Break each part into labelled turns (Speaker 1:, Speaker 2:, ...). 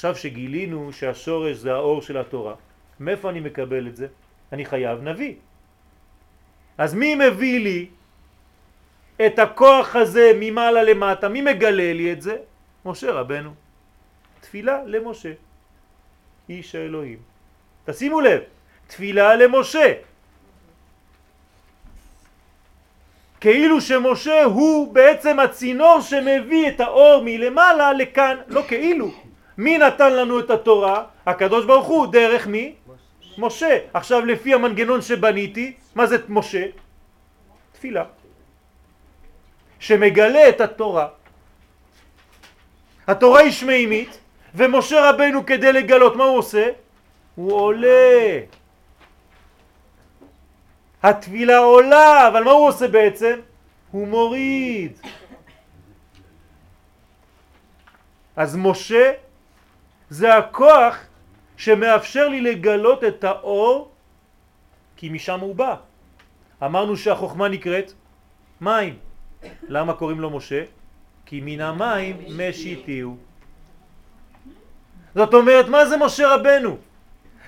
Speaker 1: עכשיו שגילינו שהשורש זה האור של התורה, מאיפה אני מקבל את זה? אני חייב נביא. אז מי מביא לי את הכוח הזה ממעלה למטה? מי מגלה לי את זה? משה רבנו. תפילה למשה, איש האלוהים. תשימו לב, תפילה למשה. כאילו שמשה הוא בעצם הצינור שמביא את האור מלמעלה לכאן, לא כאילו. מי נתן לנו את התורה? הקדוש ברוך הוא, דרך מי? משה. עכשיו לפי המנגנון שבניתי, מה זה משה? תפילה. שמגלה את התורה. התורה היא שמימית, ומשה רבנו כדי לגלות, מה הוא עושה? הוא עולה. התפילה עולה, אבל מה הוא עושה בעצם? הוא מוריד. אז משה זה הכוח שמאפשר לי לגלות את האור כי משם הוא בא. אמרנו שהחוכמה נקראת מים. למה קוראים לו משה? כי מן המים משיתיהו. זאת אומרת, מה זה משה רבנו?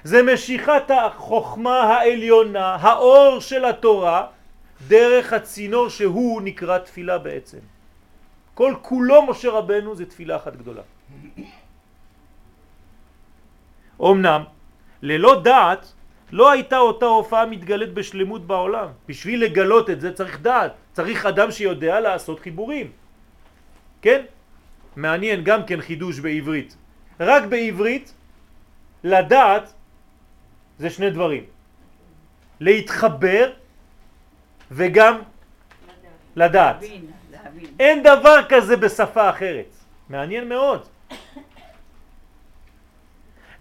Speaker 1: זה משיכת החוכמה העליונה, האור של התורה, דרך הצינור שהוא נקרא תפילה בעצם. כל כולו משה רבנו זה תפילה אחת גדולה. אמנם, ללא דעת לא הייתה אותה הופעה מתגלית בשלמות בעולם. בשביל לגלות את זה צריך דעת, צריך אדם שיודע לעשות חיבורים. כן? מעניין גם כן חידוש בעברית. רק בעברית לדעת זה שני דברים. להתחבר וגם לדעת. אין דבר כזה בשפה אחרת. מעניין מאוד.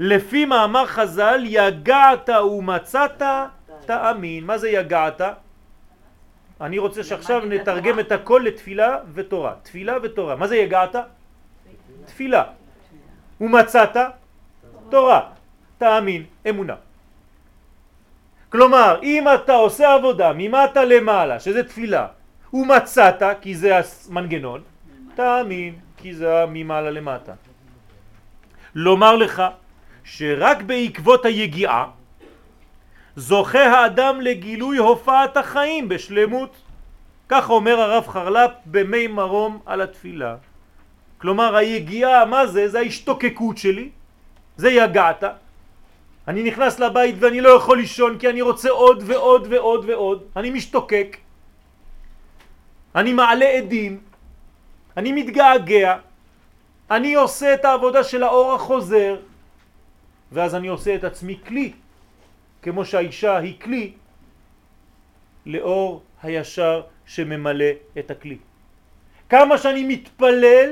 Speaker 1: לפי מאמר חז"ל, יגעת ומצאת תאמין. מה זה יגעת? אני רוצה שעכשיו נתרגם את הכל לתפילה ותורה. תפילה ותורה. מה זה יגעת? תפילה. ומצאת? תורה. תאמין, אמונה. כלומר, אם אתה עושה עבודה ממטה למעלה, שזה תפילה, ומצאת, כי זה המנגנון, תאמין, כי זה ממעלה למטה. לומר לך שרק בעקבות היגיעה זוכה האדם לגילוי הופעת החיים בשלמות. כך אומר הרב חרל"פ במי מרום על התפילה. כלומר היגיעה, מה זה? זה ההשתוקקות שלי, זה יגעת. אני נכנס לבית ואני לא יכול לישון כי אני רוצה עוד ועוד ועוד ועוד. אני משתוקק. אני מעלה עדים. אני מתגעגע. אני עושה את העבודה של האור החוזר. ואז אני עושה את עצמי כלי, כמו שהאישה היא כלי, לאור הישר שממלא את הכלי. כמה שאני מתפלל,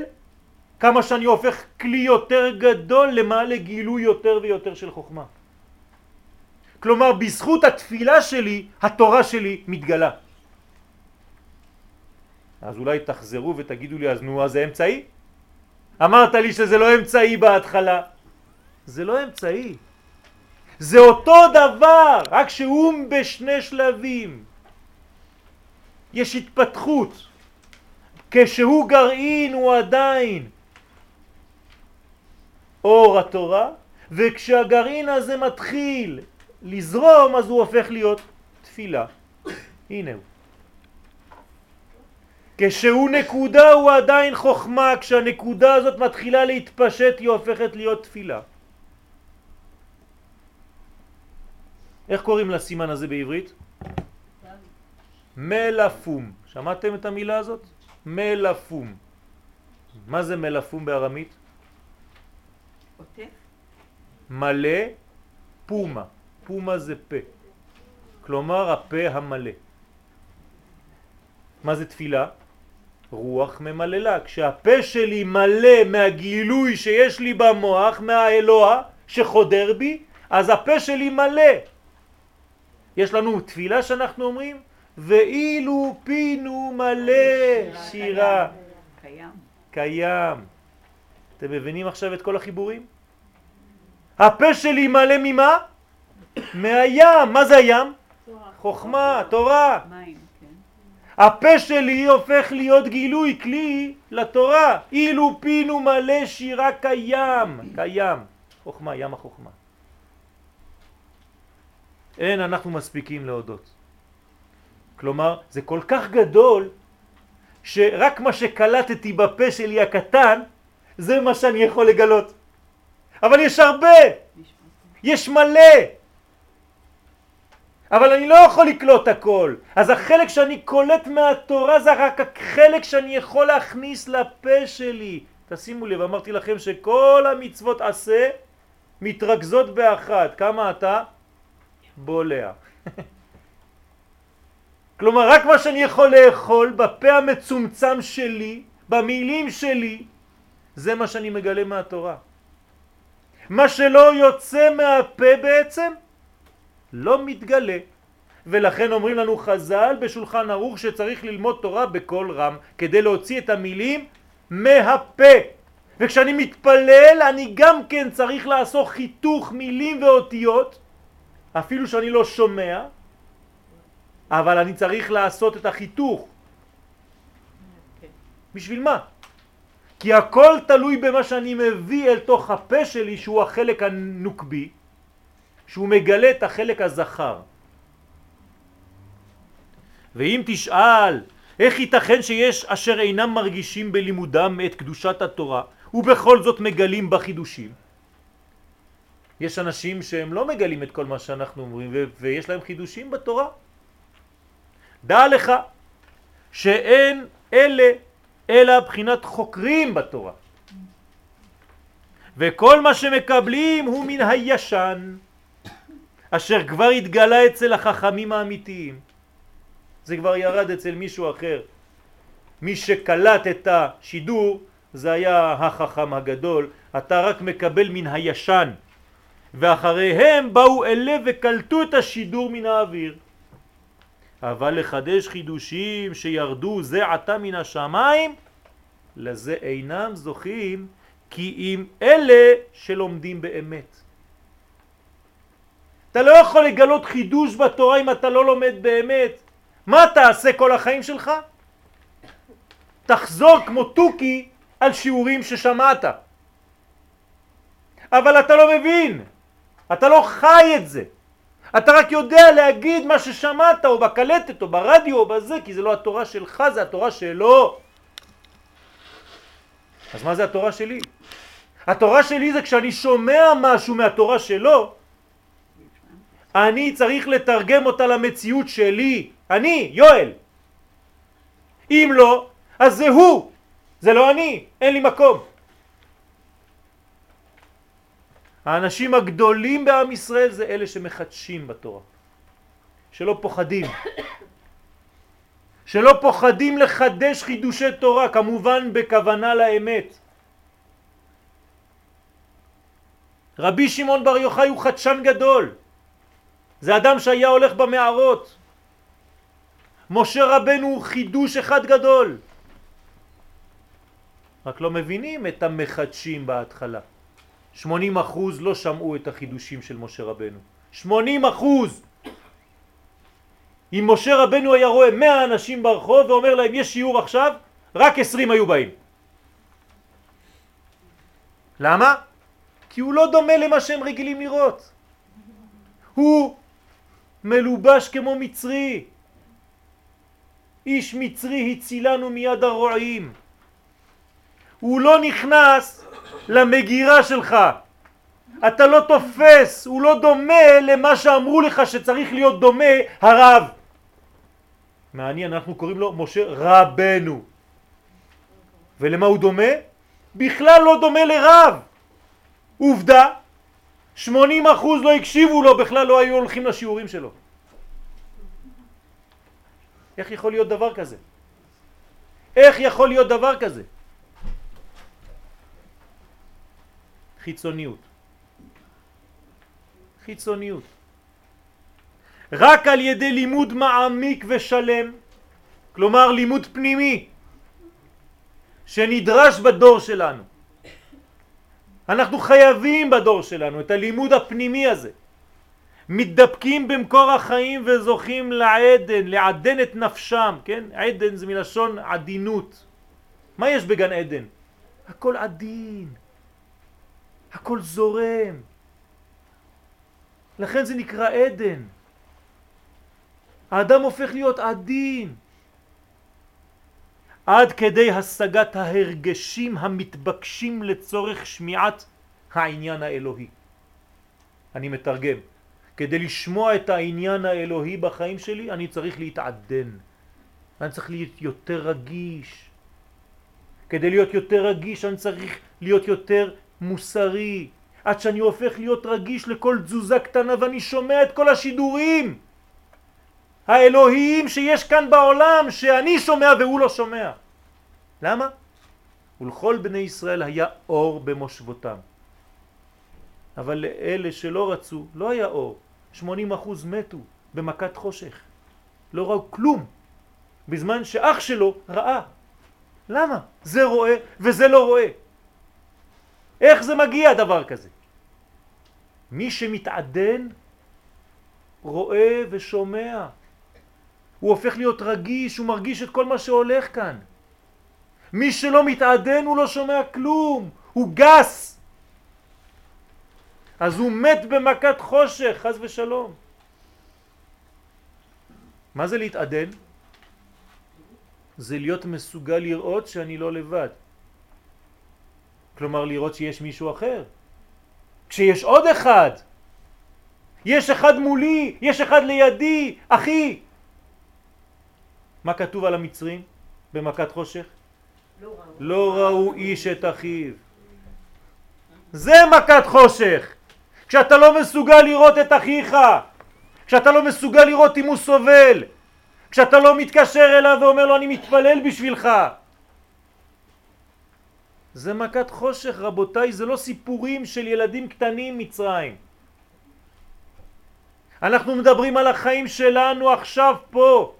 Speaker 1: כמה שאני הופך כלי יותר גדול למעלה גילוי יותר ויותר של חוכמה. כלומר, בזכות התפילה שלי, התורה שלי מתגלה. אז אולי תחזרו ותגידו לי, אז נו, אז זה אמצעי? אמרת לי שזה לא אמצעי בהתחלה. זה לא אמצעי. זה אותו דבר, רק שהוא בשני שלבים. יש התפתחות. כשהוא גרעין הוא עדיין אור התורה, וכשהגרעין הזה מתחיל לזרום אז הוא הופך להיות תפילה. הנה הוא. כשהוא נקודה הוא עדיין חוכמה, כשהנקודה הזאת מתחילה להתפשט היא הופכת להיות תפילה. איך קוראים לסימן הזה בעברית? מלפום. שמעתם את המילה הזאת? מלפום. מה זה מלפום בארמית? מלא פומה. פומה זה פה. כלומר הפה המלא. מה זה תפילה? רוח ממללה. כשהפה שלי מלא מהגילוי שיש לי במוח, מהאלוה שחודר בי, אז הפה שלי מלא. יש לנו תפילה שאנחנו אומרים, ואילו פינו מלא שירה. קיים. קיים. אתם מבינים עכשיו את כל החיבורים? הפה שלי מלא ממה? מהים. מה זה הים? חוכמה, תורה. כן. הפה שלי הופך להיות גילוי כלי לתורה. אילו פינו מלא שירה קיים, קיים. חוכמה, ים החוכמה. אין אנחנו מספיקים להודות. כלומר, זה כל כך גדול, שרק מה שקלטתי בפה שלי הקטן, זה מה שאני יכול לגלות. אבל יש הרבה, יש מלא. אבל אני לא יכול לקלוט הכל. אז החלק שאני קולט מהתורה זה רק החלק שאני יכול להכניס לפה שלי. תשימו לב, אמרתי לכם שכל המצוות עשה מתרכזות באחת. כמה אתה? בולע. כלומר, רק מה שאני יכול לאכול בפה המצומצם שלי, במילים שלי, זה מה שאני מגלה מהתורה. מה שלא יוצא מהפה בעצם, לא מתגלה. ולכן אומרים לנו חז"ל בשולחן ערוך שצריך ללמוד תורה בקול רם כדי להוציא את המילים מהפה. וכשאני מתפלל אני גם כן צריך לעשות חיתוך מילים ואותיות אפילו שאני לא שומע אבל אני צריך לעשות את החיתוך. בשביל מה? כי הכל תלוי במה שאני מביא אל תוך הפה שלי שהוא החלק הנוקבי שהוא מגלה את החלק הזכר. ואם תשאל איך ייתכן שיש אשר אינם מרגישים בלימודם את קדושת התורה ובכל זאת מגלים בחידושים יש אנשים שהם לא מגלים את כל מה שאנחנו אומרים ויש להם חידושים בתורה. דע לך שאין אלה אלא בחינת חוקרים בתורה. וכל מה שמקבלים הוא מן הישן אשר כבר התגלה אצל החכמים האמיתיים. זה כבר ירד אצל מישהו אחר. מי שקלט את השידור זה היה החכם הגדול. אתה רק מקבל מן הישן ואחריהם באו אלה וקלטו את השידור מן האוויר אבל לחדש חידושים שירדו זה עתה מן השמיים לזה אינם זוכים כי אם אלה שלומדים באמת אתה לא יכול לגלות חידוש בתורה אם אתה לא לומד באמת. מה תעשה כל החיים שלך? תחזור כמו תוכי על שיעורים ששמעת. אבל אתה לא מבין, אתה לא חי את זה. אתה רק יודע להגיד מה ששמעת או בקלטת או ברדיו או בזה, כי זה לא התורה שלך, זה התורה שלו. אז מה זה התורה שלי? התורה שלי זה כשאני שומע משהו מהתורה שלו, אני צריך לתרגם אותה למציאות שלי, אני, יואל. אם לא, אז זה הוא, זה לא אני, אין לי מקום. האנשים הגדולים בעם ישראל זה אלה שמחדשים בתורה, שלא פוחדים, שלא פוחדים לחדש חידושי תורה, כמובן בכוונה לאמת. רבי שמעון בר יוחאי הוא חדשן גדול, זה אדם שהיה הולך במערות. משה רבנו הוא חידוש אחד גדול. רק לא מבינים את המחדשים בהתחלה. 80 אחוז לא שמעו את החידושים של משה רבנו. 80 אחוז! אם משה רבנו היה רואה 100 אנשים ברחוב ואומר להם יש שיעור עכשיו, רק 20 היו באים. למה? כי הוא לא דומה למה שהם רגילים לראות. הוא מלובש כמו מצרי. איש מצרי הצילנו מיד הרועים. הוא לא נכנס למגירה שלך. אתה לא תופס, הוא לא דומה למה שאמרו לך שצריך להיות דומה הרב. מעניין, אנחנו קוראים לו משה רבנו. ולמה הוא דומה? בכלל לא דומה לרב. עובדה, 80 אחוז לא הקשיבו לו, בכלל לא היו הולכים לשיעורים שלו. איך יכול להיות דבר כזה? איך יכול להיות דבר כזה? חיצוניות. חיצוניות. רק על ידי לימוד מעמיק ושלם, כלומר לימוד פנימי, שנדרש בדור שלנו, אנחנו חייבים בדור שלנו את הלימוד הפנימי הזה. מתדפקים במקור החיים וזוכים לעדן, לעדן את נפשם, כן? עדן זה מלשון עדינות. מה יש בגן עדן? הכל עדין, הכל זורם. לכן זה נקרא עדן. האדם הופך להיות עדין. עד כדי השגת ההרגשים המתבקשים לצורך שמיעת העניין האלוהי. אני מתרגם. כדי לשמוע את העניין האלוהי בחיים שלי, אני צריך להתעדן. אני צריך להיות יותר רגיש. כדי להיות יותר רגיש אני צריך להיות יותר מוסרי. עד שאני הופך להיות רגיש לכל תזוזה קטנה ואני שומע את כל השידורים האלוהיים שיש כאן בעולם שאני שומע והוא לא שומע. למה? ולכל בני ישראל היה אור במושבותם. אבל לאלה שלא רצו לא היה אור. 80% מתו במכת חושך. לא ראו כלום. בזמן שאח שלו ראה. למה? זה רואה וזה לא רואה. איך זה מגיע דבר כזה? מי שמתעדן רואה ושומע. הוא הופך להיות רגיש, הוא מרגיש את כל מה שהולך כאן. מי שלא מתעדן הוא לא שומע כלום, הוא גס. אז הוא מת במכת חושך, חז ושלום. מה זה להתעדן? זה להיות מסוגל לראות שאני לא לבד. כלומר לראות שיש מישהו אחר. כשיש עוד אחד, יש אחד מולי, יש אחד לידי, אחי. מה כתוב על המצרים במכת חושך? לא ראו, לא ראו איש את אחיו. זה מכת חושך. כשאתה לא מסוגל לראות את אחיך, כשאתה לא מסוגל לראות אם הוא סובל, כשאתה לא מתקשר אליו ואומר לו אני מתפלל בשבילך. זה מכת חושך רבותיי, זה לא סיפורים של ילדים קטנים מצרים. אנחנו מדברים על החיים שלנו עכשיו פה.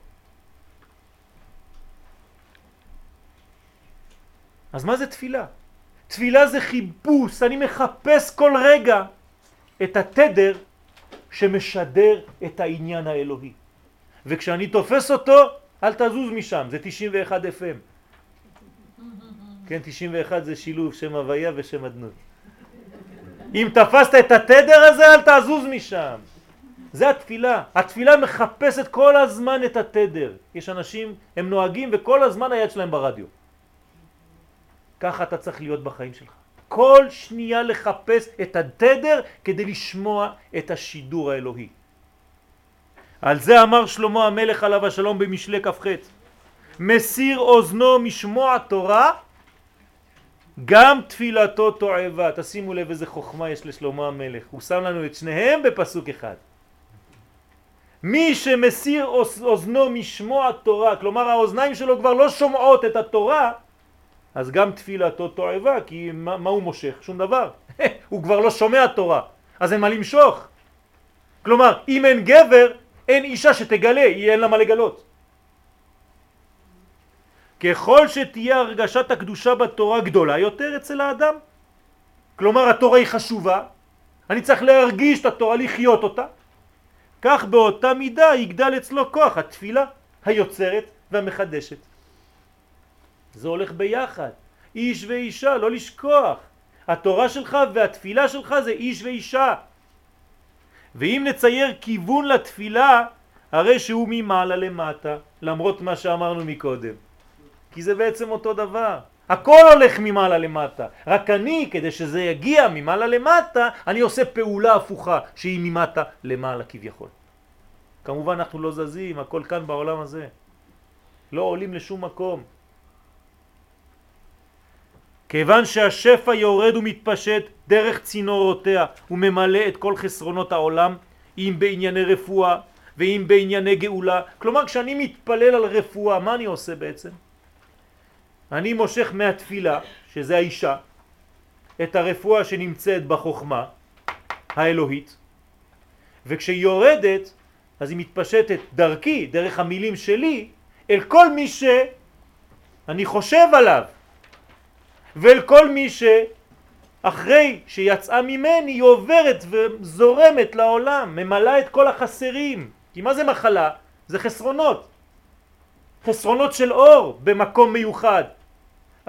Speaker 1: אז מה זה תפילה? תפילה זה חיפוש, אני מחפש כל רגע את התדר שמשדר את העניין האלוהי. וכשאני תופס אותו, אל תזוז משם, זה 91 FM. כן, 91 זה שילוב שם הוויה ושם אדנות. אם תפסת את התדר הזה, אל תזוז משם. זה התפילה. התפילה מחפשת כל הזמן את התדר. יש אנשים, הם נוהגים וכל הזמן היד שלהם ברדיו. ככה אתה צריך להיות בחיים שלך. כל שנייה לחפש את התדר כדי לשמוע את השידור האלוהי. על זה אמר שלמה המלך עליו השלום במשלי כ"ח מסיר אוזנו משמוע תורה גם תפילתו תועבה. תשימו לב איזה חוכמה יש לשלמה המלך. הוא שם לנו את שניהם בפסוק אחד. מי שמסיר אוזנו משמוע תורה, כלומר האוזניים שלו כבר לא שומעות את התורה, אז גם תפילתו תועבה, כי מה, מה הוא מושך? שום דבר. הוא כבר לא שומע תורה, אז אין מה למשוך. כלומר, אם אין גבר, אין אישה שתגלה, היא אין לה מה לגלות. ככל שתהיה הרגשת הקדושה בתורה גדולה יותר אצל האדם, כלומר התורה היא חשובה, אני צריך להרגיש את התורה, לחיות אותה, כך באותה מידה יגדל אצלו כוח התפילה היוצרת והמחדשת. זה הולך ביחד, איש ואישה, לא לשכוח. התורה שלך והתפילה שלך זה איש ואישה. ואם נצייר כיוון לתפילה, הרי שהוא ממעלה למטה, למרות מה שאמרנו מקודם. כי זה בעצם אותו דבר. הכל הולך ממעלה למטה. רק אני, כדי שזה יגיע ממעלה למטה, אני עושה פעולה הפוכה, שהיא ממטה למעלה כביכול. כמובן אנחנו לא זזים, הכל כאן בעולם הזה. לא עולים לשום מקום. כיוון שהשפע יורד ומתפשט דרך צינורותיה וממלא את כל חסרונות העולם, אם בענייני רפואה ואם בענייני גאולה. כלומר, כשאני מתפלל על רפואה, מה אני עושה בעצם? אני מושך מהתפילה, שזה האישה, את הרפואה שנמצאת בחוכמה האלוהית, וכשהיא יורדת, אז היא מתפשטת דרכי, דרך המילים שלי, אל כל מי שאני חושב עליו. ואל כל מי אחרי שיצאה ממני היא עוברת וזורמת לעולם, ממלאה את כל החסרים. כי מה זה מחלה? זה חסרונות. חסרונות של אור במקום מיוחד.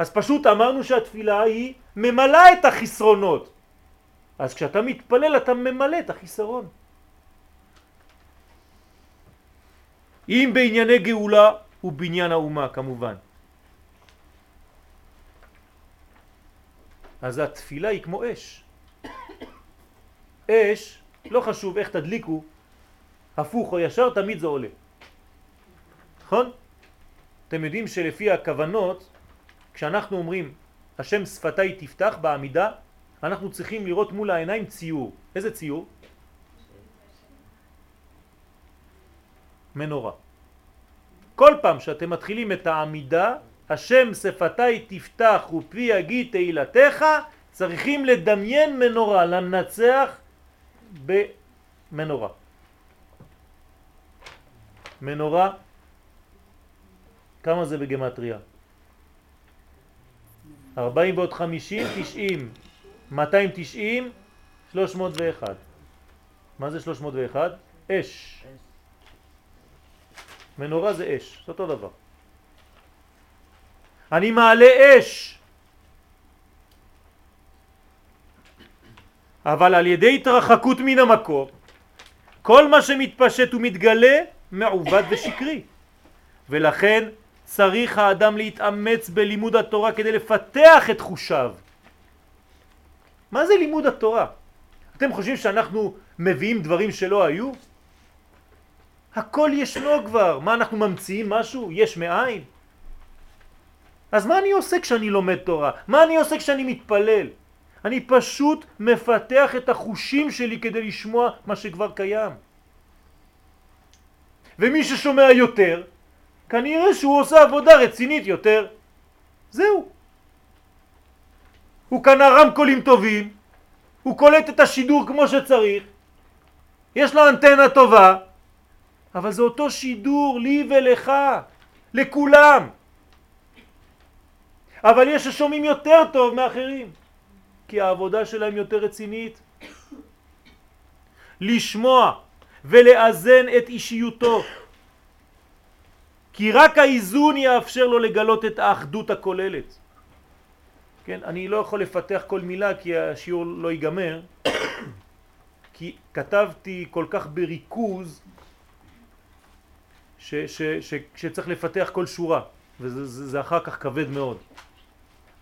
Speaker 1: אז פשוט אמרנו שהתפילה היא ממלאה את החסרונות. אז כשאתה מתפלל אתה ממלא את החיסרון. אם בענייני גאולה ובניין האומה כמובן. אז התפילה היא כמו אש. אש, לא חשוב איך תדליקו, הפוך או ישר, תמיד זה עולה. נכון? אתם יודעים שלפי הכוונות, כשאנחנו אומרים השם שפתיי תפתח בעמידה, אנחנו צריכים לראות מול העיניים ציור. איזה ציור? מנורה. כל פעם שאתם מתחילים את העמידה, השם שפתיי תפתח ופי יגיד תהילתך, צריכים לדמיין מנורה, לנצח במנורה. מנורה, כמה זה בגמטריה? 40 ועוד 50, 90, 290, 301. מה זה 301? אש. מנורה זה אש, זה אותו דבר. אני מעלה אש. אבל על ידי התרחקות מן המקור, כל מה שמתפשט ומתגלה מעובד ושקרי. ולכן צריך האדם להתאמץ בלימוד התורה כדי לפתח את חושיו. מה זה לימוד התורה? אתם חושבים שאנחנו מביאים דברים שלא היו? הכל ישנו כבר. מה אנחנו ממציאים משהו? יש מאין? אז מה אני עושה כשאני לומד תורה? מה אני עושה כשאני מתפלל? אני פשוט מפתח את החושים שלי כדי לשמוע מה שכבר קיים. ומי ששומע יותר, כנראה שהוא עושה עבודה רצינית יותר. זהו. הוא קנה רמקולים טובים, הוא קולט את השידור כמו שצריך, יש לו אנטנה טובה, אבל זה אותו שידור לי ולך, לכולם. אבל יש ששומעים יותר טוב מאחרים, כי העבודה שלהם יותר רצינית. לשמוע ולאזן את אישיותו, כי רק האיזון יאפשר לו לגלות את האחדות הכוללת. כן, אני לא יכול לפתח כל מילה כי השיעור לא ייגמר, כי כתבתי כל כך בריכוז ש, ש, ש, שצריך לפתח כל שורה, וזה זה, זה אחר כך כבד מאוד.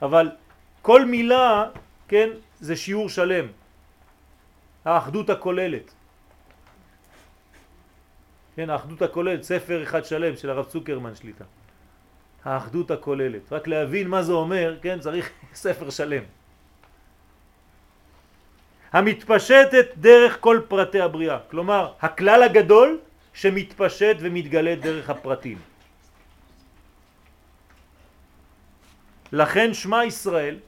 Speaker 1: אבל כל מילה, כן, זה שיעור שלם. האחדות הכוללת. כן, האחדות הכוללת, ספר אחד שלם של הרב צוקרמן שליטה. האחדות הכוללת. רק להבין מה זה אומר, כן, צריך ספר שלם. המתפשטת דרך כל פרטי הבריאה. כלומר, הכלל הגדול שמתפשט ומתגלה דרך הפרטים. לכן שמה ישראל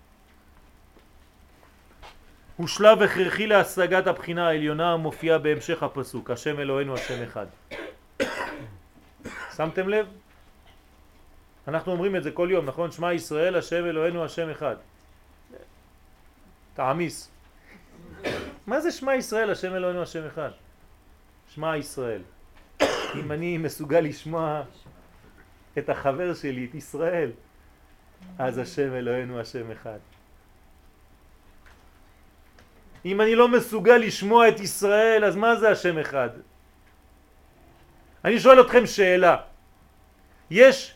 Speaker 1: הוא שלב הכרחי להשגת הבחינה העליונה המופיעה בהמשך הפסוק, השם אלוהינו השם אחד. שמתם לב? אנחנו אומרים את זה כל יום, נכון? שמע ישראל, השם אלוהינו השם אחד. תעמיס. מה זה שמע ישראל, השם אלוהינו השם אחד? שמע ישראל. אם אני מסוגל לשמוע את החבר שלי, את ישראל, אז השם אלוהינו השם אחד. אם אני לא מסוגל לשמוע את ישראל, אז מה זה השם אחד? אני שואל אתכם שאלה. יש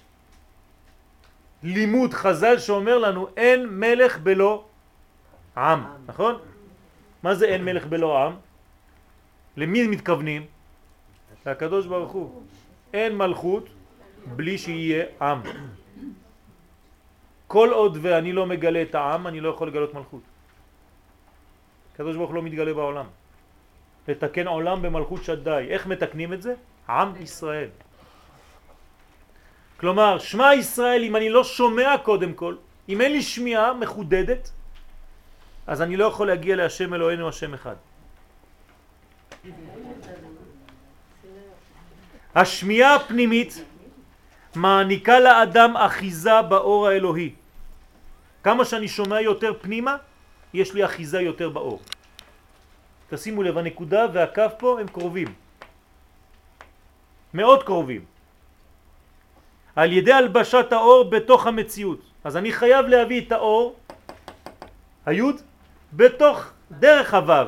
Speaker 1: לימוד חז"ל שאומר לנו אין מלך בלא עם, נכון? מה זה אין מלך בלא עם? למי מתכוונים? לקדוש ברוך הוא. אין מלכות בלי שיהיה עם. כל עוד ואני לא מגלה את העם, אני לא יכול לגלות מלכות. הקדוש ברוך לא מתגלה בעולם. לתקן עולם במלכות שדי. איך מתקנים את זה? עם ישראל. כלומר, שמע ישראל, אם אני לא שומע קודם כל, אם אין לי שמיעה מחודדת, אז אני לא יכול להגיע להשם אלוהינו השם אחד. השמיעה הפנימית מעניקה לאדם אחיזה באור האלוהי. כמה שאני שומע יותר פנימה, יש לי אחיזה יותר באור. תשימו לב, הנקודה והקו פה הם קרובים. מאוד קרובים. על ידי הלבשת האור בתוך המציאות. אז אני חייב להביא את האור, היוד, בתוך דרך הוו.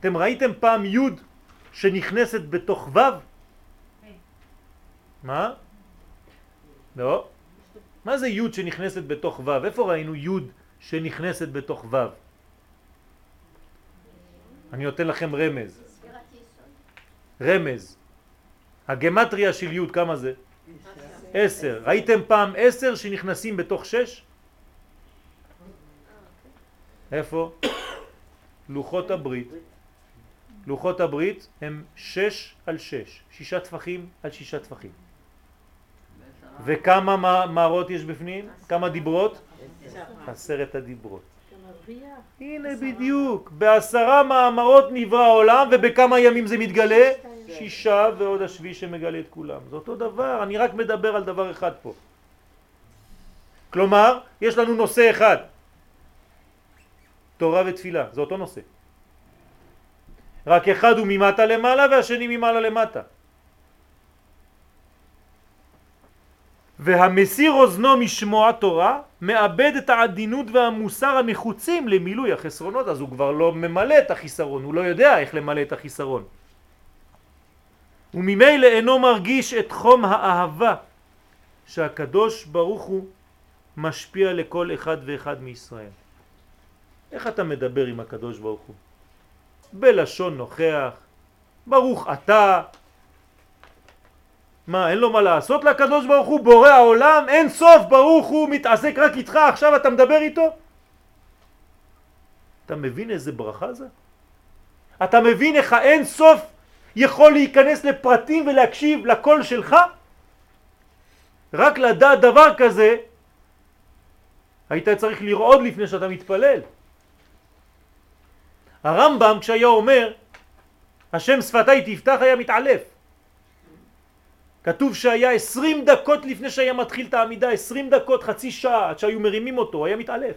Speaker 1: אתם ראיתם פעם יוד שנכנסת בתוך וו? מה? לא. מה זה יוד שנכנסת בתוך וו? איפה ראינו יוד שנכנסת בתוך וו? אני נותן לכם רמז. רמז. הגמטריה של יוד כמה זה? עשר. ראיתם פעם עשר שנכנסים בתוך שש? איפה? לוחות הברית. לוחות הברית הם שש על שש, שישה טפחים על שישה טפחים. וכמה מערות יש בפנים? כמה דיברות? עשרת הדיברות. הנה בדיוק, בעשרה מאמרות נברא העולם ובכמה ימים זה מתגלה? שישה ועוד השביעי שמגלה את כולם. זה אותו דבר, אני רק מדבר על דבר אחד פה. כלומר, יש לנו נושא אחד, תורה ותפילה, זה אותו נושא. רק אחד הוא ממטה למעלה והשני ממעלה למטה. והמסיר אוזנו משמוע תורה מאבד את העדינות והמוסר הנחוצים למילוי החסרונות אז הוא כבר לא ממלא את החיסרון, הוא לא יודע איך למלא את החיסרון וממילא אינו מרגיש את חום האהבה שהקדוש ברוך הוא משפיע לכל אחד ואחד מישראל. איך אתה מדבר עם הקדוש ברוך הוא? בלשון נוכח, ברוך אתה. מה, אין לו מה לעשות לקדוש ברוך הוא? בורא העולם, אין סוף, ברוך הוא מתעסק רק איתך, עכשיו אתה מדבר איתו? אתה מבין איזה ברכה זה? אתה מבין איך האין סוף יכול להיכנס לפרטים ולהקשיב לקול שלך? רק לדעת דבר כזה, היית צריך לרעוד לפני שאתה מתפלל. הרמב"ם כשהיה אומר השם שפתיי תפתח היה מתעלף. כתוב שהיה עשרים דקות לפני שהיה מתחיל את העמידה, עשרים דקות, חצי שעה, עד שהיו מרימים אותו, היה מתעלף.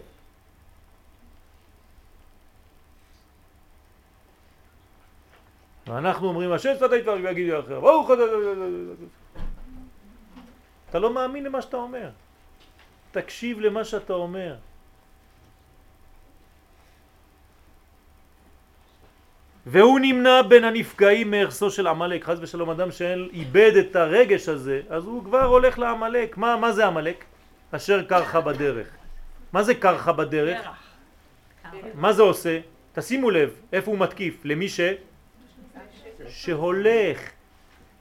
Speaker 1: ואנחנו אומרים השם שפתיי תפתח ויגיד אחר, ברוך אתה לא מאמין למה שאתה אומר. תקשיב למה שאתה אומר. והוא נמנע בין הנפגעים מארסו של עמלק, חז ושלום אדם שאיבד את הרגש הזה, אז הוא כבר הולך לעמלק. מה, מה זה עמלק? אשר קרחה בדרך. מה זה קרחה בדרך? מה זה עושה? תשימו לב, איפה הוא מתקיף? למי ש... שהולך.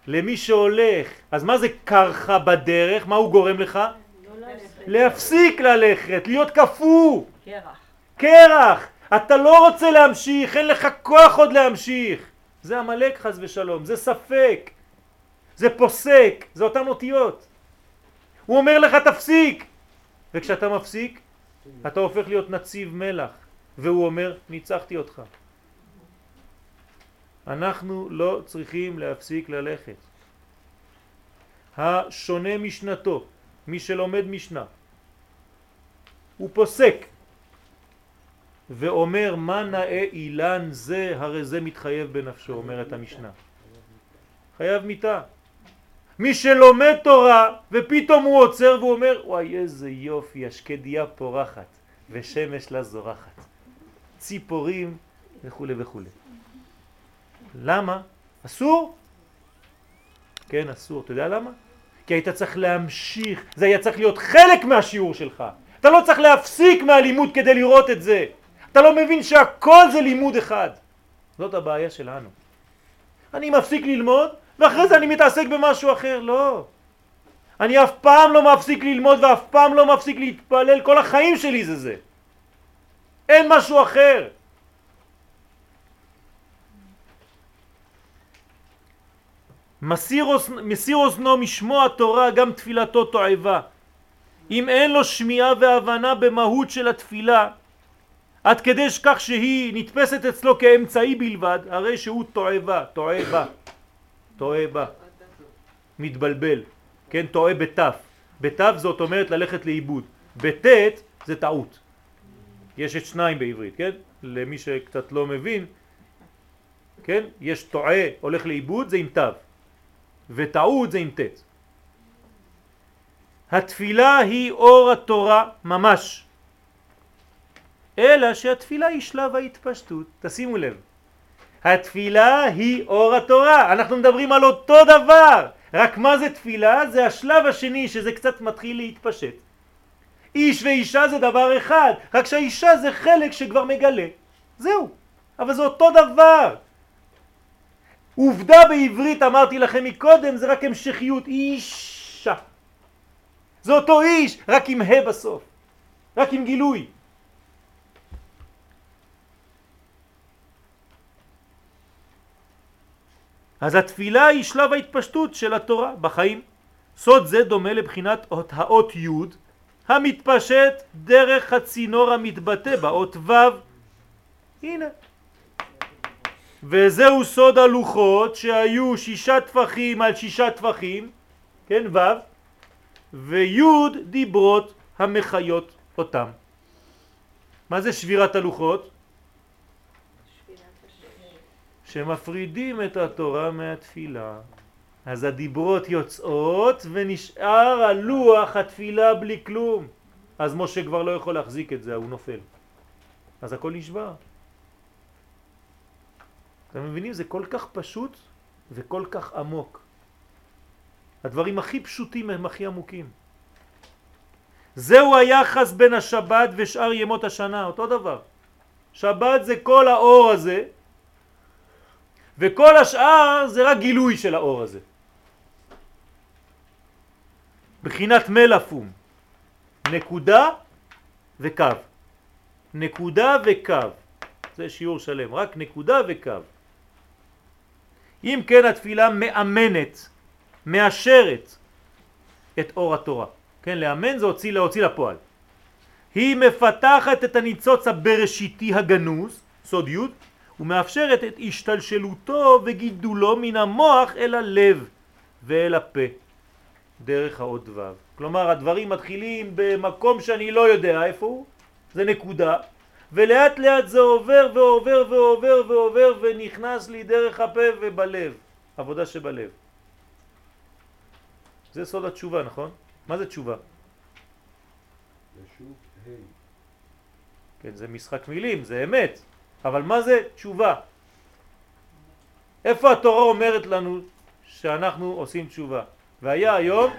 Speaker 1: למי שהולך. אז מה זה קרחה בדרך? מה הוא גורם לך? להפסיק ללכת, להיות כפו. קרח. קרח. אתה לא רוצה להמשיך, אין לך כוח עוד להמשיך. זה המלאק חז ושלום, זה ספק, זה פוסק, זה אותן אותיות. הוא אומר לך תפסיק, וכשאתה מפסיק אתה הופך להיות נציב מלח, והוא אומר ניצחתי אותך. אנחנו לא צריכים להפסיק ללכת. השונה משנתו, מי שלומד משנה, הוא פוסק ואומר מה נאה אילן זה, הרי זה מתחייב בנפשו, אומרת המשנה. חייב מיתה. מי שלומד תורה ופתאום הוא עוצר והוא אומר וואי איזה יופי, השקדיה פורחת ושמש לה זורחת. ציפורים וכו' וכו'. למה? אסור? כן, אסור. אתה יודע למה? כי היית צריך להמשיך, זה היה צריך להיות חלק מהשיעור שלך. אתה לא צריך להפסיק מהלימוד כדי לראות את זה. אתה לא מבין שהכל זה לימוד אחד. זאת הבעיה שלנו. אני מפסיק ללמוד ואחרי זה אני מתעסק במשהו אחר. לא. אני אף פעם לא מפסיק ללמוד ואף פעם לא מפסיק להתפלל, כל החיים שלי זה זה. אין משהו אחר. מסיר אוזנו משמוע תורה גם תפילתו תועבה. אם אין לו שמיעה והבנה במהות של התפילה, עד כדי כך שהיא נתפסת אצלו כאמצעי בלבד, הרי שהוא טועה בה, טועה בה, טועה בה, מתבלבל, כן, טועה בתף. בתף זאת אומרת ללכת לאיבוד, בתת זה טעות. יש את שניים בעברית, כן? למי שקצת לא מבין, כן? יש טועה, הולך לאיבוד, זה עם תו, וטעות זה עם ט'. התפילה היא אור התורה ממש, אלא שהתפילה היא שלב ההתפשטות, תשימו לב. התפילה היא אור התורה, אנחנו מדברים על אותו דבר, רק מה זה תפילה? זה השלב השני שזה קצת מתחיל להתפשט. איש ואישה זה דבר אחד, רק שהאישה זה חלק שכבר מגלה. זהו, אבל זה אותו דבר. עובדה בעברית, אמרתי לכם מקודם, זה רק המשכיות, אישה. זה אותו איש, רק עם ה' בסוף, רק עם גילוי. אז התפילה היא שלב ההתפשטות של התורה בחיים. סוד זה דומה לבחינת האות י' המתפשט דרך הצינור המתבטא באות ו'. הנה. וזהו סוד הלוחות שהיו שישה טפחים על שישה טפחים, כן, ו', וי' דיברות המחיות אותם. מה זה שבירת הלוחות? שמפרידים את התורה מהתפילה. אז הדיברות יוצאות ונשאר הלוח התפילה בלי כלום. אז משה כבר לא יכול להחזיק את זה, הוא נופל. אז הכל נשבר. אתם מבינים? זה כל כך פשוט וכל כך עמוק. הדברים הכי פשוטים הם הכי עמוקים. זהו היחס בין השבת ושאר ימות השנה, אותו דבר. שבת זה כל האור הזה, וכל השאר זה רק גילוי של האור הזה. בחינת מלאפום, נקודה וקו. נקודה וקו, זה שיעור שלם, רק נקודה וקו. אם כן התפילה מאמנת, מאשרת את אור התורה. כן, לאמן זה הוציא להוציא לפועל. היא מפתחת את הניצוץ הבראשיתי הגנוז, סוד י', ומאפשרת את השתלשלותו וגידולו מן המוח אל הלב ואל הפה, דרך האות ו'. כלומר הדברים מתחילים במקום שאני לא יודע איפה הוא, זה נקודה, ולאט לאט זה עובר ועובר ועובר ועובר ונכנס לי דרך הפה ובלב, עבודה שבלב. זה סוד התשובה, נכון? מה זה תשובה? כן, זה משחק מילים, זה אמת, אבל מה זה תשובה? איפה התורה אומרת לנו שאנחנו עושים תשובה? והיה היום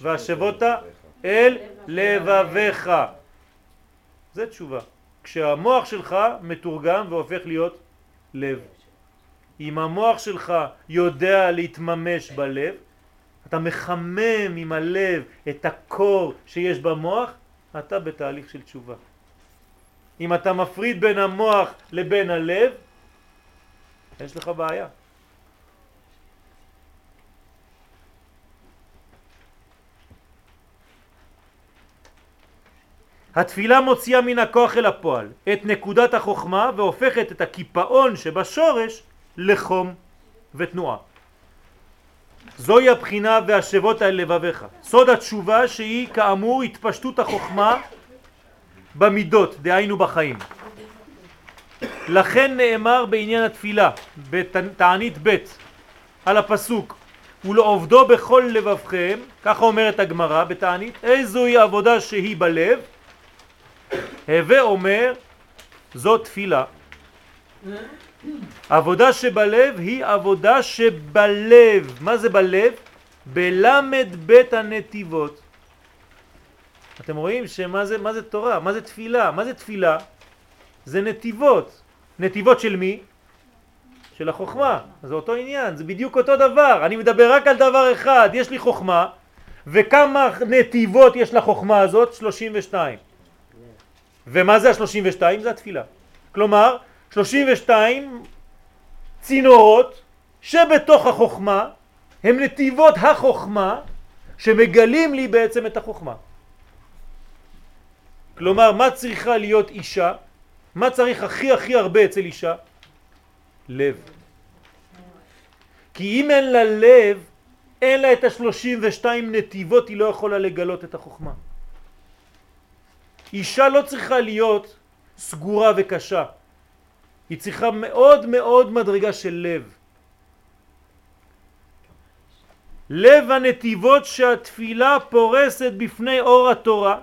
Speaker 1: והשבות אל לבביך. זה תשובה. כשהמוח שלך מתורגם והופך להיות לב. אם המוח שלך יודע להתממש בלב, אתה מחמם עם הלב את הקור שיש במוח, אתה בתהליך של תשובה. אם אתה מפריד בין המוח לבין הלב, יש לך בעיה. התפילה מוציאה מן הכוח אל הפועל את נקודת החוכמה והופכת את הקיפאון שבשורש לחום ותנועה. זוהי הבחינה והשבות על לבביך. סוד התשובה שהיא כאמור התפשטות החוכמה במידות, דהיינו בחיים. לכן נאמר בעניין התפילה, בתענית ב' על הפסוק ולעובדו בכל לבבכם, ככה אומרת הגמרא בתענית, איזוהי עבודה שהיא בלב, הווה אומר זאת תפילה. עבודה שבלב היא עבודה שבלב. מה זה בלב? בלמד בית הנתיבות. אתם רואים שמה זה, מה זה תורה? מה זה תפילה? מה זה תפילה? זה נתיבות. נתיבות של מי? של החוכמה. זה אותו עניין, זה בדיוק אותו דבר. אני מדבר רק על דבר אחד, יש לי חוכמה, וכמה נתיבות יש לחוכמה הזאת? 32. ומה זה ה-32? זה התפילה. כלומר, 32 צינורות שבתוך החוכמה הם נתיבות החוכמה שמגלים לי בעצם את החוכמה. כלומר, מה צריכה להיות אישה? מה צריך הכי הכי הרבה אצל אישה? לב. כי אם אין לה לב, אין לה את השלושים ושתיים נתיבות, היא לא יכולה לגלות את החוכמה. אישה לא צריכה להיות סגורה וקשה. היא צריכה מאוד מאוד מדרגה של לב. לב הנתיבות שהתפילה פורסת בפני אור התורה,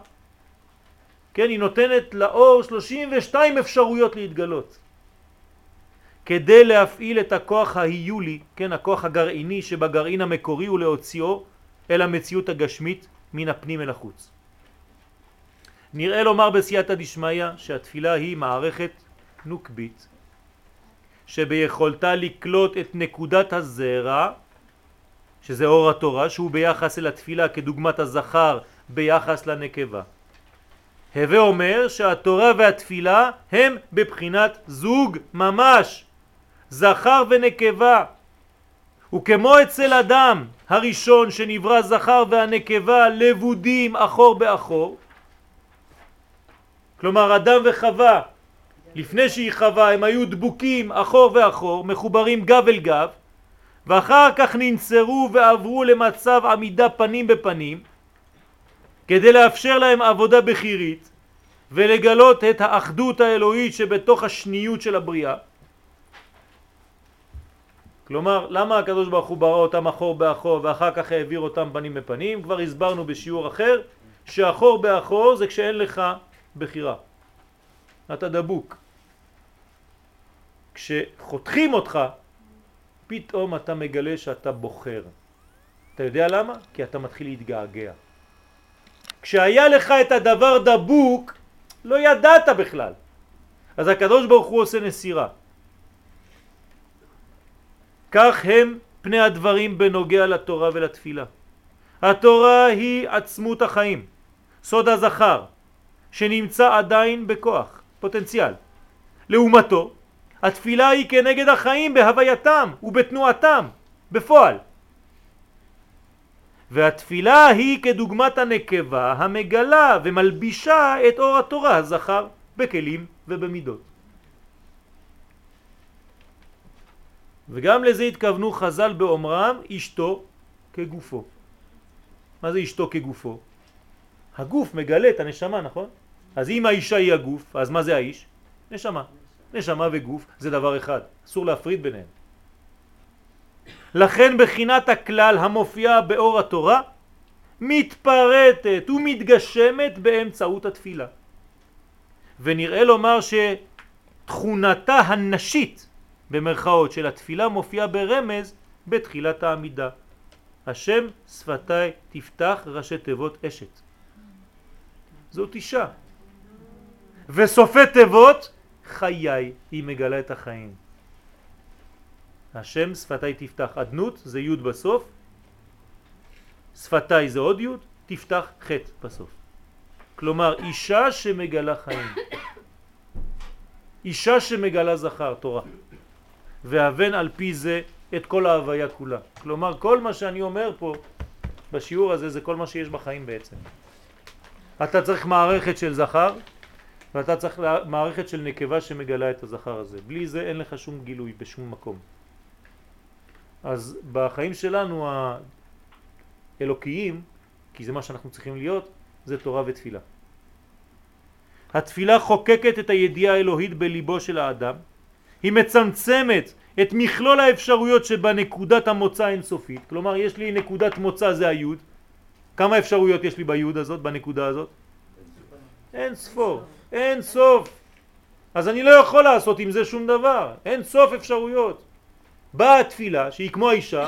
Speaker 1: כן, היא נותנת לאור 32 אפשרויות להתגלות. כדי להפעיל את הכוח ההיולי, כן, הכוח הגרעיני שבגרעין המקורי ולהוציאו אל המציאות הגשמית מן הפנים אל החוץ. נראה לומר בסייעתא דשמיא שהתפילה היא מערכת נוקבית שביכולתה לקלוט את נקודת הזרע שזה אור התורה שהוא ביחס אל התפילה כדוגמת הזכר ביחס לנקבה. הווה אומר שהתורה והתפילה הם בבחינת זוג ממש, זכר ונקבה. וכמו אצל אדם הראשון שנברא זכר והנקבה לבודים אחור באחור, כלומר אדם וחווה לפני שהיא חווה הם היו דבוקים אחור ואחור, מחוברים גב אל גב, ואחר כך ננצרו ועברו למצב עמידה פנים בפנים, כדי לאפשר להם עבודה בחירית ולגלות את האחדות האלוהית שבתוך השניות של הבריאה. כלומר, למה הקדוש ברוך הוא ברא אותם אחור באחור ואחר כך העביר אותם פנים בפנים? כבר הסברנו בשיעור אחר שאחור באחור זה כשאין לך בחירה. אתה דבוק. כשחותכים אותך, פתאום אתה מגלה שאתה בוחר. אתה יודע למה? כי אתה מתחיל להתגעגע. כשהיה לך את הדבר דבוק, לא ידעת בכלל. אז הקדוש ברוך הוא עושה נסירה. כך הם פני הדברים בנוגע לתורה ולתפילה. התורה היא עצמות החיים, סוד הזכר, שנמצא עדיין בכוח, פוטנציאל. לעומתו, התפילה היא כנגד החיים בהווייתם ובתנועתם, בפועל. והתפילה היא כדוגמת הנקבה המגלה ומלבישה את אור התורה הזכר בכלים ובמידות. וגם לזה התכוונו חז"ל באומרם אשתו כגופו. מה זה אשתו כגופו? הגוף מגלה את הנשמה, נכון? אז אם האישה היא הגוף, אז מה זה האיש? נשמה. נשמה וגוף זה דבר אחד, אסור להפריד ביניהם. לכן בחינת הכלל המופיעה באור התורה מתפרטת ומתגשמת באמצעות התפילה. ונראה לומר שתכונתה הנשית במרכאות של התפילה מופיעה ברמז בתחילת העמידה. השם שפתיי תפתח ראשי תיבות אשת. זאת אישה. וסופי תיבות חיי, היא מגלה את החיים. השם שפתיי תפתח, אדנות זה י' בסוף, שפתיי זה עוד י', תפתח ח' בסוף. כלומר אישה שמגלה חיים, אישה שמגלה זכר, תורה, והבן על פי זה את כל ההוויה כולה. כלומר כל מה שאני אומר פה בשיעור הזה זה כל מה שיש בחיים בעצם. אתה צריך מערכת של זכר ואתה צריך מערכת של נקבה שמגלה את הזכר הזה. בלי זה אין לך שום גילוי בשום מקום. אז בחיים שלנו האלוקיים, כי זה מה שאנחנו צריכים להיות, זה תורה ותפילה. התפילה חוקקת את הידיעה האלוהית בליבו של האדם, היא מצמצמת את מכלול האפשרויות שבנקודת המוצא האינסופית, כלומר יש לי נקודת מוצא זה היוד, כמה אפשרויות יש לי ביוד הזאת, בנקודה הזאת? אין ספור. אין סוף. אז אני לא יכול לעשות עם זה שום דבר, אין סוף אפשרויות. באה התפילה, שהיא כמו האישה,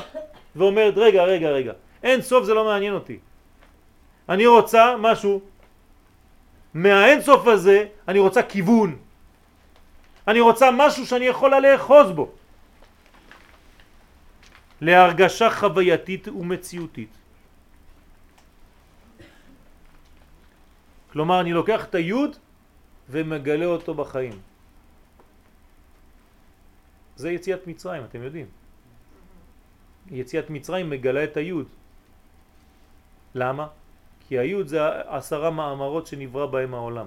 Speaker 1: ואומרת, רגע, רגע, רגע, אין סוף זה לא מעניין אותי. אני רוצה משהו, מהאין סוף הזה, אני רוצה כיוון. אני רוצה משהו שאני יכולה לאחוז בו. להרגשה חווייתית ומציאותית. כלומר, אני לוקח את היוד ומגלה אותו בחיים. זה יציאת מצרים, אתם יודעים. יציאת מצרים מגלה את היוד. למה? כי היוד זה עשרה מאמרות שנברא בהם העולם.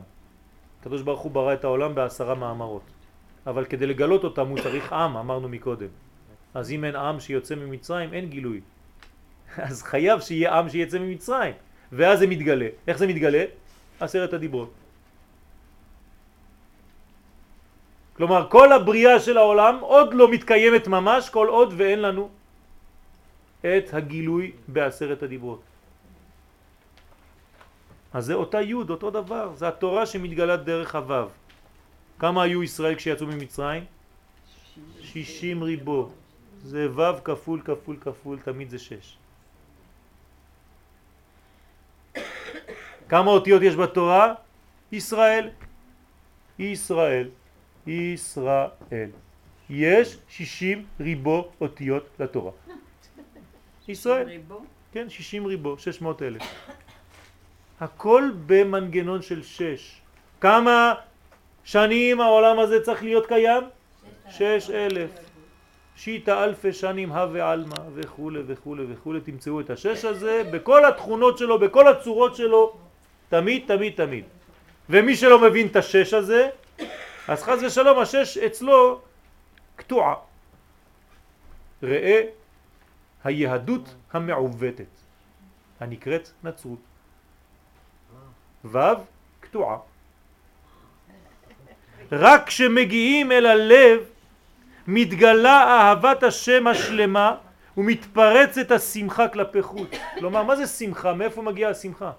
Speaker 1: הקדוש ברוך הוא ברא את העולם בעשרה מאמרות. אבל כדי לגלות אותם הוא צריך עם, אמרנו מקודם. אז אם אין עם שיוצא ממצרים, אין גילוי. אז חייב שיהיה עם שיצא ממצרים. ואז זה מתגלה. איך זה מתגלה? עשרת הדיברות. כלומר כל הבריאה של העולם עוד לא מתקיימת ממש כל עוד ואין לנו את הגילוי בעשרת הדיברות. אז זה אותה י', אותו דבר, זה התורה שמתגלת דרך הוו. כמה היו ישראל כשיצאו ממצרים? שישים ריבו. זה ו' כפול כפול כפול, תמיד זה שש. כמה אותיות יש בתורה? ישראל. ישראל. ישראל. יש שישים ריבו אותיות לתורה. ישראל. כן, שישים ריבו, שש מאות אלף. הכל במנגנון של שש. כמה שנים העולם הזה צריך להיות קיים? שש אלף. שיטה אלפי שנים הווה עלמא וכו' וכו' וכו', תמצאו את השש הזה בכל התכונות שלו, בכל הצורות שלו, תמיד תמיד תמיד. ומי שלא מבין את השש הזה, אז חז ושלום השש אצלו קטועה. ראה היהדות המעוותת הנקראת נצרות. ו' קטועה. רק כשמגיעים אל הלב מתגלה אהבת השם השלמה ומתפרצת השמחה כלפי חוץ. כלומר, מה זה שמחה? מאיפה מגיעה השמחה?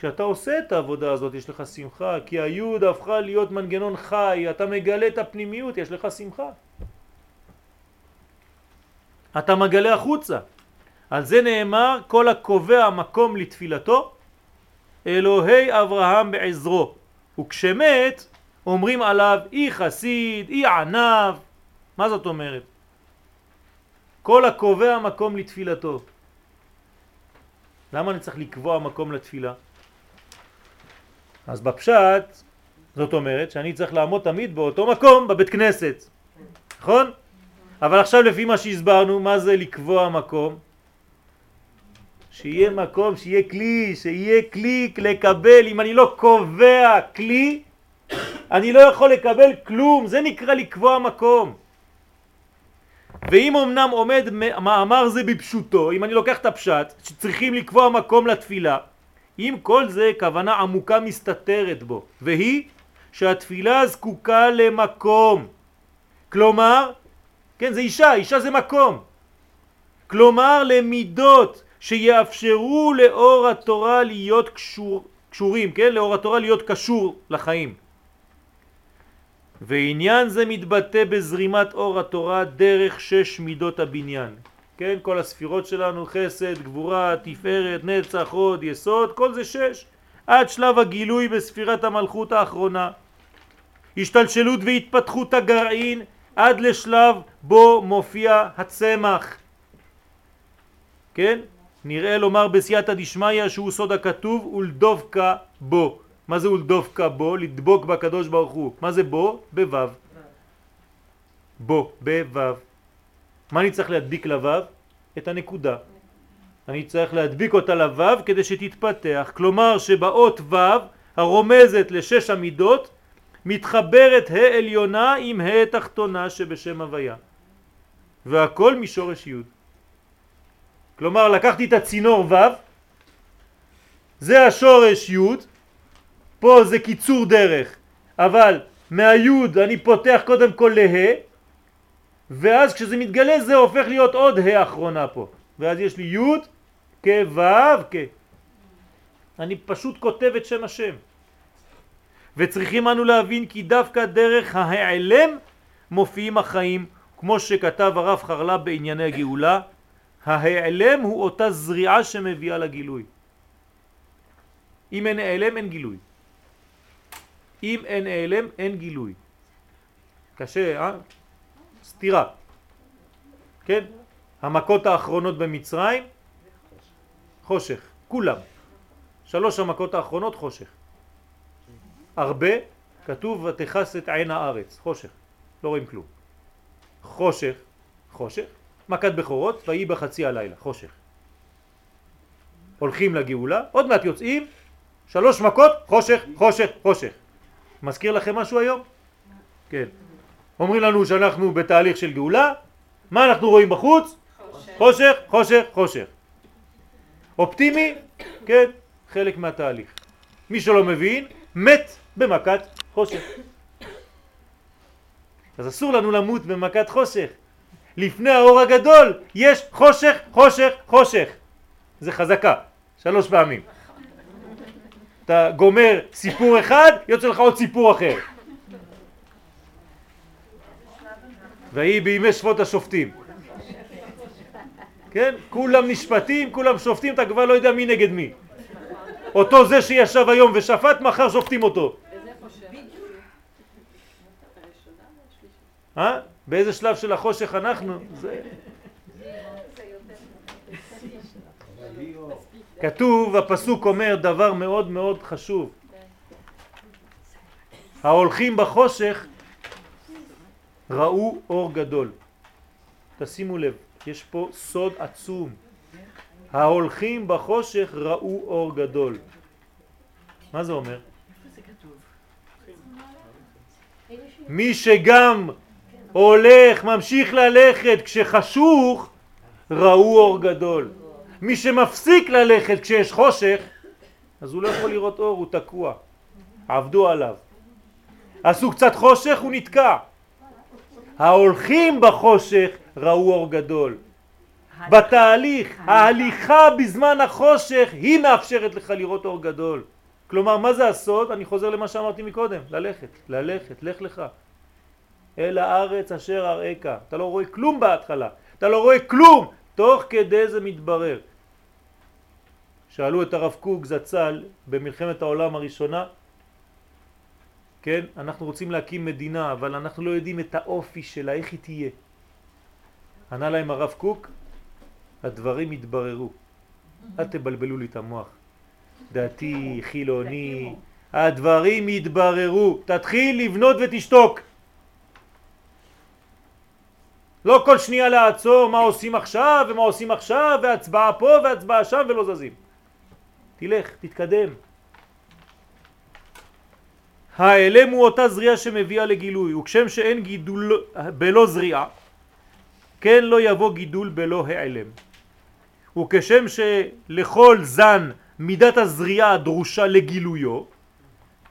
Speaker 1: כשאתה עושה את העבודה הזאת יש לך שמחה, כי היוד הפכה להיות מנגנון חי, אתה מגלה את הפנימיות, יש לך שמחה. אתה מגלה החוצה. על זה נאמר כל הקובע מקום לתפילתו אלוהי אברהם בעזרו וכשמת אומרים עליו אי חסיד, אי ענב מה זאת אומרת? כל הקובע מקום לתפילתו למה אני צריך לקבוע מקום לתפילה? אז בפשט זאת אומרת שאני צריך לעמוד תמיד באותו מקום בבית כנסת נכון? אבל עכשיו לפי מה שהסברנו מה זה לקבוע מקום? שיהיה מקום, שיהיה כלי, שיהיה כלי לקבל, אם אני לא קובע כלי, אני לא יכול לקבל כלום, זה נקרא לקבוע מקום. ואם אמנם עומד מאמר זה בפשוטו, אם אני לוקח את הפשט, שצריכים לקבוע מקום לתפילה, אם כל זה כוונה עמוקה מסתתרת בו, והיא שהתפילה זקוקה למקום. כלומר, כן, זה אישה, אישה זה מקום. כלומר, למידות שיאפשרו לאור התורה להיות קשור, קשורים, כן? לאור התורה להיות קשור לחיים. ועניין זה מתבטא בזרימת אור התורה דרך שש מידות הבניין. כן, כל הספירות שלנו, חסד, גבורה, תפארת, נצח, הוד, יסוד, כל זה שש. עד שלב הגילוי בספירת המלכות האחרונה. השתלשלות והתפתחות הגרעין עד לשלב בו מופיע הצמח. כן? נראה לומר בסייעתא דשמיא שהוא סוד הכתוב ולדבקה בו. מה זה ולדבקה בו? לדבוק בקדוש ברוך הוא. מה זה בו? בוו. בו, בוו. מה אני צריך להדביק לוו? את הנקודה. אני צריך להדביק אותה לוו כדי שתתפתח. כלומר שבאות וו הרומזת לשש המידות מתחברת ה' עליונה עם ה' תחתונה שבשם הוויה. והכל משורש י'. כלומר לקחתי את הצינור ו', זה השורש י', פה זה קיצור דרך, אבל מהיוד אני פותח קודם כל לה, ואז כשזה מתגלה זה הופך להיות עוד ה' אחרונה פה, ואז יש לי י' כו' כ... אני פשוט כותב את שם השם. וצריכים אנו להבין כי דווקא דרך ההיעלם מופיעים החיים, כמו שכתב הרב חרלה בענייני הגאולה, ההיעלם הוא אותה זריעה שמביאה לגילוי. אם אין העלם אין גילוי. אם אין העלם אין גילוי. קשה, אה? סתירה. כן? המכות האחרונות במצרים, חושך, כולם. שלוש המכות האחרונות חושך. הרבה, כתוב ותכס את עין הארץ, חושך, לא רואים כלום. חושך, חושך, מכת בכורות, ויהי בחצי הלילה, חושך. הולכים לגאולה, עוד מעט יוצאים, שלוש מכות, חושך, חושך, חושך. מזכיר לכם משהו היום? כן. אומרים לנו שאנחנו בתהליך של גאולה, מה אנחנו רואים בחוץ? חושך, חושך, חושך. חושך. אופטימי? כן, חלק מהתהליך. מי שלא מבין, מת במכת חושך. אז אסור לנו למות במכת חושך. לפני האור הגדול יש חושך, חושך, חושך. זה חזקה, שלוש פעמים. אתה גומר סיפור אחד, יוצא לך עוד סיפור אחר. ויהי בימי שפוט השופטים. כן? כולם נשפטים, כולם שופטים, אתה כבר לא יודע מי נגד מי. אותו זה שישב היום ושפט, מחר שופטים אותו. אה? באיזה שלב של החושך אנחנו? זה... כתוב, הפסוק אומר דבר מאוד מאוד חשוב. ההולכים בחושך ראו אור גדול. תשימו לב, יש פה סוד עצום. ההולכים בחושך ראו אור גדול. מה זה אומר? מי שגם הולך, ממשיך ללכת כשחשוך, ראו אור גדול. מי שמפסיק ללכת כשיש חושך, אז הוא לא יכול לראות אור, הוא תקוע. עבדו עליו. עשו קצת חושך, הוא נתקע. ההולכים בחושך ראו אור גדול. בתהליך, ההליכה בזמן החושך היא מאפשרת לך לראות אור גדול. כלומר, מה זה הסוד? אני חוזר למה שאמרתי מקודם, ללכת, ללכת, לך לך. אל הארץ אשר אראך. אתה לא רואה כלום בהתחלה, אתה לא רואה כלום, תוך כדי זה מתברר. שאלו את הרב קוק זצ"ל במלחמת העולם הראשונה, כן, אנחנו רוצים להקים מדינה, אבל אנחנו לא יודעים את האופי שלה, איך היא תהיה. ענה להם הרב קוק, הדברים יתבררו. אל תבלבלו לי את המוח. דתי, חילוני, הדברים יתבררו. תתחיל לבנות ותשתוק. לא כל שנייה לעצור מה עושים עכשיו ומה עושים עכשיו והצבעה פה והצבעה שם ולא זזים. תלך, תתקדם. ההיעלם הוא אותה זריעה שמביאה לגילוי, וכשם שאין גידול בלא זריעה, כן לא יבוא גידול בלא העלם. וכשם שלכל זן מידת הזריעה הדרושה לגילויו,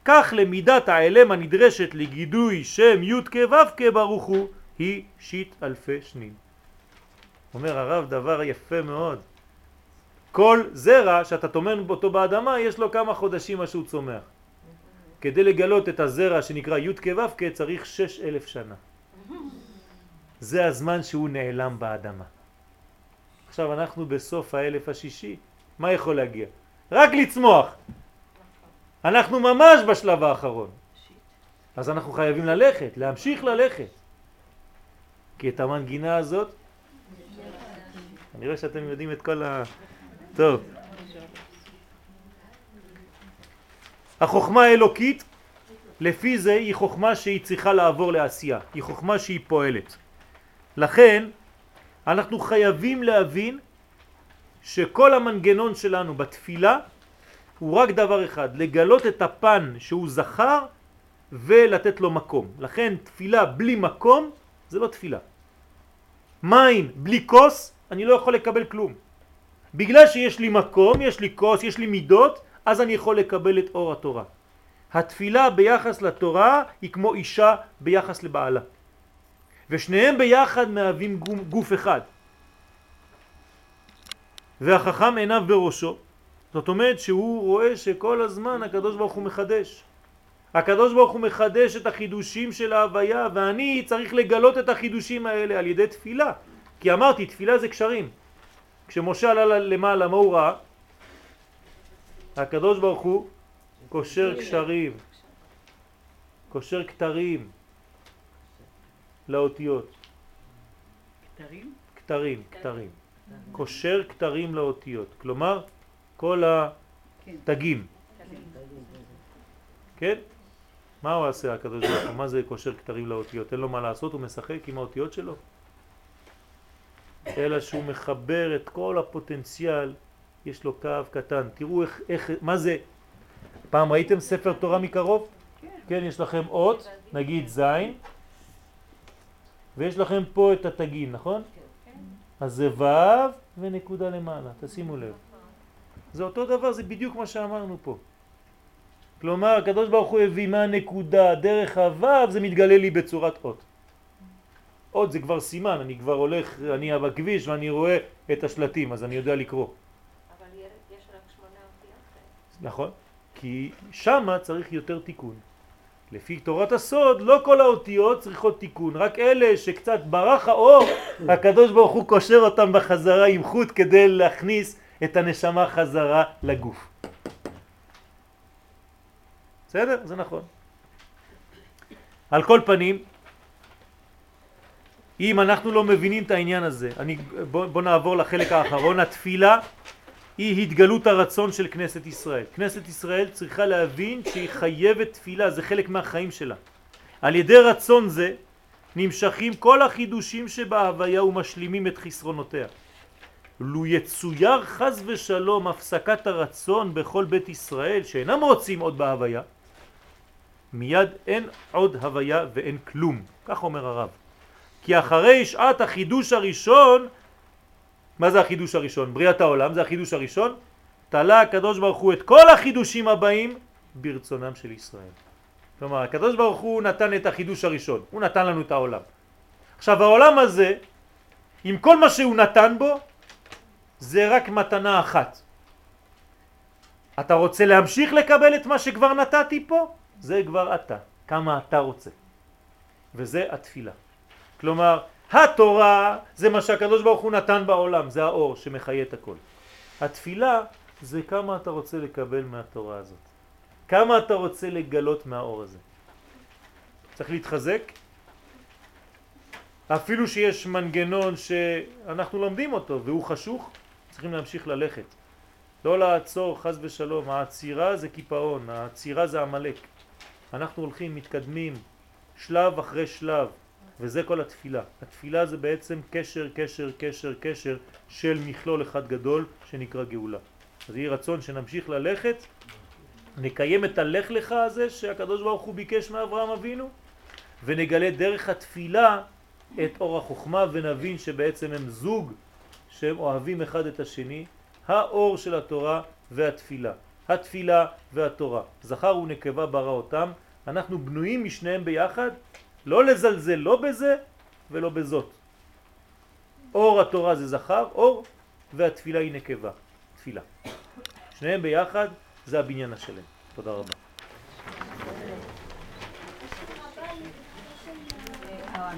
Speaker 1: כך למידת העלם הנדרשת לגידוי שם י' כו' ברוך הוא היא שיט אלפי שנים. אומר הרב דבר יפה מאוד. כל זרע שאתה טומן אותו באדמה יש לו כמה חודשים מה שהוא צומח. כדי לגלות את הזרע שנקרא י' כו' צריך שש אלף שנה. זה הזמן שהוא נעלם באדמה. עכשיו אנחנו בסוף האלף השישי, מה יכול להגיע? רק לצמוח. אנחנו ממש בשלב האחרון. אז אנחנו חייבים ללכת, להמשיך ללכת. כי את המנגינה הזאת, אני רואה שאתם יודעים את כל ה... טוב. החוכמה האלוקית, לפי זה היא חוכמה שהיא צריכה לעבור לעשייה, היא חוכמה שהיא פועלת. לכן אנחנו חייבים להבין שכל המנגנון שלנו בתפילה הוא רק דבר אחד, לגלות את הפן שהוא זכר ולתת לו מקום. לכן תפילה בלי מקום זה לא תפילה. מים בלי כוס, אני לא יכול לקבל כלום. בגלל שיש לי מקום, יש לי כוס, יש לי מידות, אז אני יכול לקבל את אור התורה. התפילה ביחס לתורה היא כמו אישה ביחס לבעלה. ושניהם ביחד מהווים גוף אחד. והחכם עיניו בראשו, זאת אומרת שהוא רואה שכל הזמן הקדוש ברוך הוא מחדש. הקדוש ברוך הוא מחדש את החידושים של ההוויה ואני צריך לגלות את החידושים האלה על ידי תפילה כי אמרתי תפילה זה קשרים כשמשה עלה למעלה מה הוא ראה? הקדוש ברוך הוא קושר קשרים קושר כתרים לאותיות
Speaker 2: כתרים?
Speaker 1: כתרים, כתרים קושר כתרים לאותיות כלומר כל התגים כן? מה הוא עושה הקדוש ברוך הוא? מה זה קושר כתרים לאותיות? אין לו מה לעשות, הוא משחק עם האותיות שלו? אלא שהוא מחבר את כל הפוטנציאל, יש לו קו קטן. תראו איך, איך מה זה, פעם ראיתם ספר תורה מקרוב? כן. כן, יש לכם אות, נגיד זין, ויש לכם פה את התגין, נכון? כן. אז זה ו' ונקודה למעלה, תשימו לב. זה אותו דבר, זה בדיוק מה שאמרנו פה. כלומר, הקדוש ברוך הוא הביא מהנקודה דרך הוו, זה מתגלה לי בצורת אות. אות זה כבר סימן, אני כבר הולך, אני בכביש ואני רואה את השלטים, אז אני יודע לקרוא.
Speaker 3: אבל יש רק שמונה אותיות.
Speaker 1: נכון, כי שמה צריך יותר תיקון. לפי תורת הסוד, לא כל האותיות צריכות תיקון, רק אלה שקצת ברח האור, הקדוש ברוך הוא קושר אותם בחזרה עם חוט כדי להכניס את הנשמה חזרה לגוף. בסדר? זה נכון. על כל פנים, אם אנחנו לא מבינים את העניין הזה, אני, בוא, בוא נעבור לחלק האחרון, התפילה היא התגלות הרצון של כנסת ישראל. כנסת ישראל צריכה להבין שהיא חייבת תפילה, זה חלק מהחיים שלה. על ידי רצון זה נמשכים כל החידושים שבהוויה ומשלימים את חסרונותיה. לו יצויר חז ושלום הפסקת הרצון בכל בית ישראל שאינם רוצים עוד בהוויה, מיד אין עוד הוויה ואין כלום, כך אומר הרב. כי אחרי שעת החידוש הראשון, מה זה החידוש הראשון? בריאת העולם, זה החידוש הראשון, תלה הקדוש ברוך הוא את כל החידושים הבאים ברצונם של ישראל. כלומר, הקדוש ברוך הוא נתן את החידוש הראשון, הוא נתן לנו את העולם. עכשיו העולם הזה, עם כל מה שהוא נתן בו, זה רק מתנה אחת. אתה רוצה להמשיך לקבל את מה שכבר נתתי פה? זה כבר אתה, כמה אתה רוצה. וזה התפילה. כלומר, התורה זה מה שהקדוש ברוך הוא נתן בעולם, זה האור שמחיה את הכל. התפילה זה כמה אתה רוצה לקבל מהתורה הזאת. כמה אתה רוצה לגלות מהאור הזה. צריך להתחזק. אפילו שיש מנגנון שאנחנו לומדים אותו והוא חשוך, צריכים להמשיך ללכת. לא לעצור חז ושלום, העצירה זה קיפאון, העצירה זה עמלק. אנחנו הולכים, מתקדמים, שלב אחרי שלב, וזה כל התפילה. התפילה זה בעצם קשר, קשר, קשר, קשר של מכלול אחד גדול שנקרא גאולה. אז יהי רצון שנמשיך ללכת, נקיים את הלך לך הזה שהקדוש ברוך הוא ביקש מאברהם אבינו, ונגלה דרך התפילה את אור החוכמה ונבין שבעצם הם זוג שהם אוהבים אחד את השני, האור של התורה והתפילה. התפילה והתורה. זכר ונקבה ברא אותם, אנחנו בנויים משניהם ביחד, לא לזלזל לא בזה ולא בזאת. אור התורה זה זכר, אור, והתפילה היא נקבה, תפילה. שניהם ביחד זה הבניין השלם. תודה רבה.
Speaker 2: אה,